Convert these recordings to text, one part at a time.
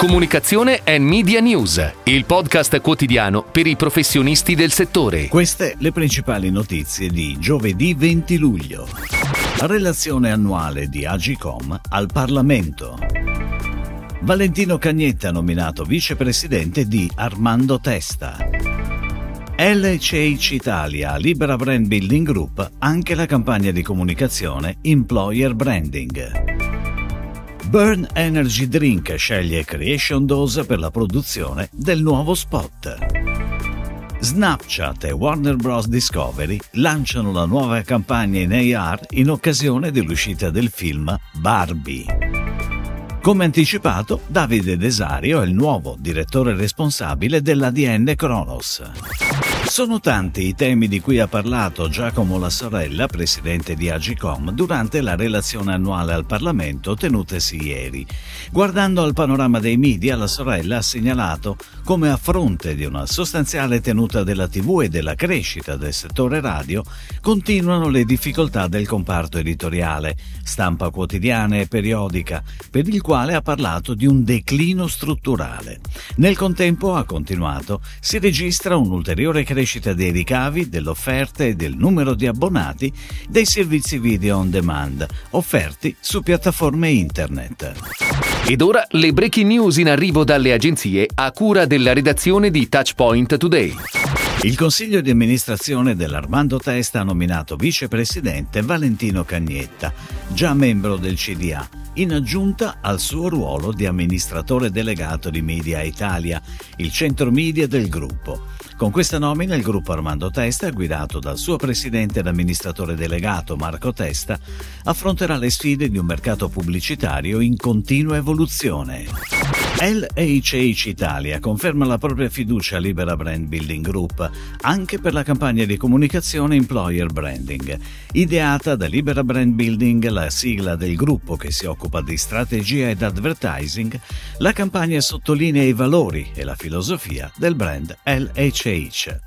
Comunicazione e Media News, il podcast quotidiano per i professionisti del settore. Queste le principali notizie di giovedì 20 luglio. Relazione annuale di Agicom al Parlamento. Valentino Cagnetta nominato vicepresidente di Armando Testa. LCH Italia, Libera Brand Building Group, anche la campagna di comunicazione Employer Branding. Burn Energy Drink sceglie Creation Dose per la produzione del nuovo spot. Snapchat e Warner Bros. Discovery lanciano la nuova campagna in AR in occasione dell'uscita del film Barbie. Come anticipato, Davide Desario è il nuovo direttore responsabile dell'ADN Kronos. Sono tanti i temi di cui ha parlato Giacomo La Sorella, presidente di Agicom, durante la relazione annuale al Parlamento tenutesi ieri. Guardando al panorama dei media, La Sorella ha segnalato come a fronte di una sostanziale tenuta della TV e della crescita del settore radio, continuano le difficoltà del comparto editoriale, stampa quotidiana e periodica, per il quale ha parlato di un declino strutturale. Nel contempo, ha continuato, si registra un'ulteriore crescita dei ricavi, dell'offerta e del numero di abbonati dei servizi video on demand offerti su piattaforme internet. Ed ora le breaking news in arrivo dalle agenzie a cura della redazione di Touchpoint Today. Il consiglio di amministrazione dell'Armando Testa ha nominato vicepresidente Valentino Cagnetta, già membro del CDA, in aggiunta al suo ruolo di amministratore delegato di Media Italia, il centro media del gruppo. Con questa nomina il gruppo Armando Testa, guidato dal suo presidente ed amministratore delegato Marco Testa, affronterà le sfide di un mercato pubblicitario in continua evoluzione. LHH Italia conferma la propria fiducia a Libera Brand Building Group anche per la campagna di comunicazione Employer Branding. Ideata da Libera Brand Building, la sigla del gruppo che si occupa di strategia ed advertising, la campagna sottolinea i valori e la filosofia del brand LHH.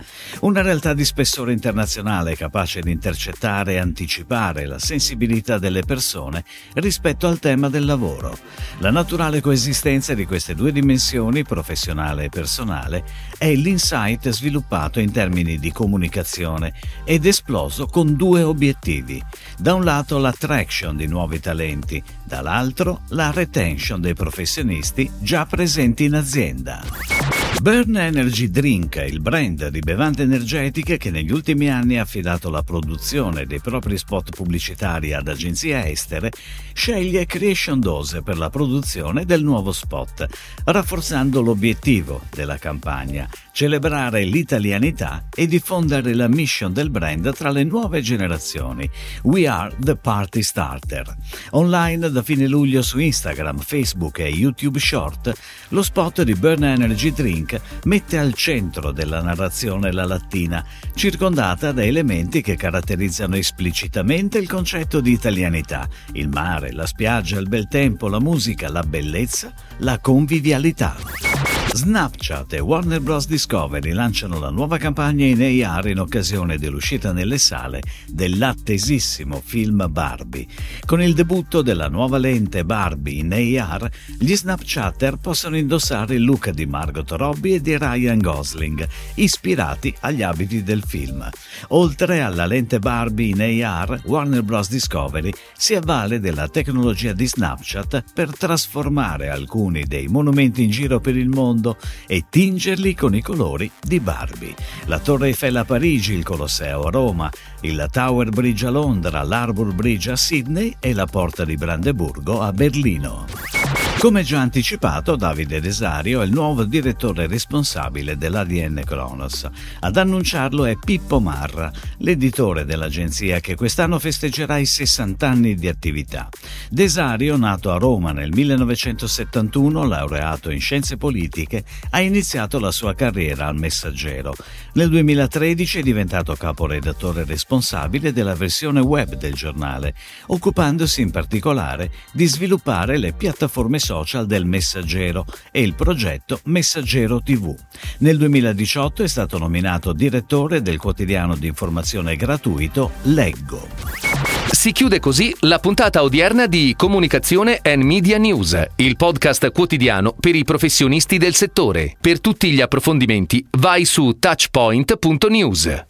Una realtà di spessore internazionale capace di intercettare e anticipare la sensibilità delle persone rispetto al tema del lavoro. La naturale coesistenza di queste queste due dimensioni, professionale e personale, è l'insight sviluppato in termini di comunicazione ed esploso con due obiettivi. Da un lato l'attraction di nuovi talenti, dall'altro la retention dei professionisti già presenti in azienda. Burn Energy Drink, il brand di bevande energetiche che negli ultimi anni ha affidato la produzione dei propri spot pubblicitari ad agenzie estere, sceglie Creation Dose per la produzione del nuovo spot, rafforzando l'obiettivo della campagna, celebrare l'italianità e diffondere la mission del brand tra le nuove generazioni. We are the party starter. Online da fine luglio su Instagram, Facebook e YouTube Short, lo spot di Burn Energy Drink mette al centro della narrazione la lattina, circondata da elementi che caratterizzano esplicitamente il concetto di italianità, il mare, la spiaggia, il bel tempo, la musica, la bellezza, la convivialità. Snapchat e Warner Bros. Discovery lanciano la nuova campagna in AR in occasione dell'uscita nelle sale dell'attesissimo film Barbie. Con il debutto della nuova lente Barbie in AR, gli Snapchatter possono indossare il look di Margot Robbie e di Ryan Gosling, ispirati agli abiti del film. Oltre alla lente Barbie in AR, Warner Bros. Discovery si avvale della tecnologia di Snapchat per trasformare alcuni dei monumenti in giro per il mondo mondo e tingerli con i colori di Barbie. La Torre Eiffel a Parigi, il Colosseo a Roma, il Tower Bridge a Londra, l'Arbor Bridge a Sydney e la Porta di Brandeburgo a Berlino. Come già anticipato, Davide Desario è il nuovo direttore responsabile dell'ADN Kronos. Ad annunciarlo è Pippo Marra, l'editore dell'agenzia che quest'anno festeggerà i 60 anni di attività. Desario, nato a Roma nel 1971, laureato in scienze politiche, ha iniziato la sua carriera al Messaggero. Nel 2013 è diventato caporedattore responsabile della versione web del giornale, occupandosi in particolare di sviluppare le piattaforme social social del Messaggero e il progetto Messaggero TV. Nel 2018 è stato nominato direttore del quotidiano di informazione gratuito Leggo. Si chiude così la puntata odierna di Comunicazione and Media News, il podcast quotidiano per i professionisti del settore. Per tutti gli approfondimenti vai su touchpoint.news.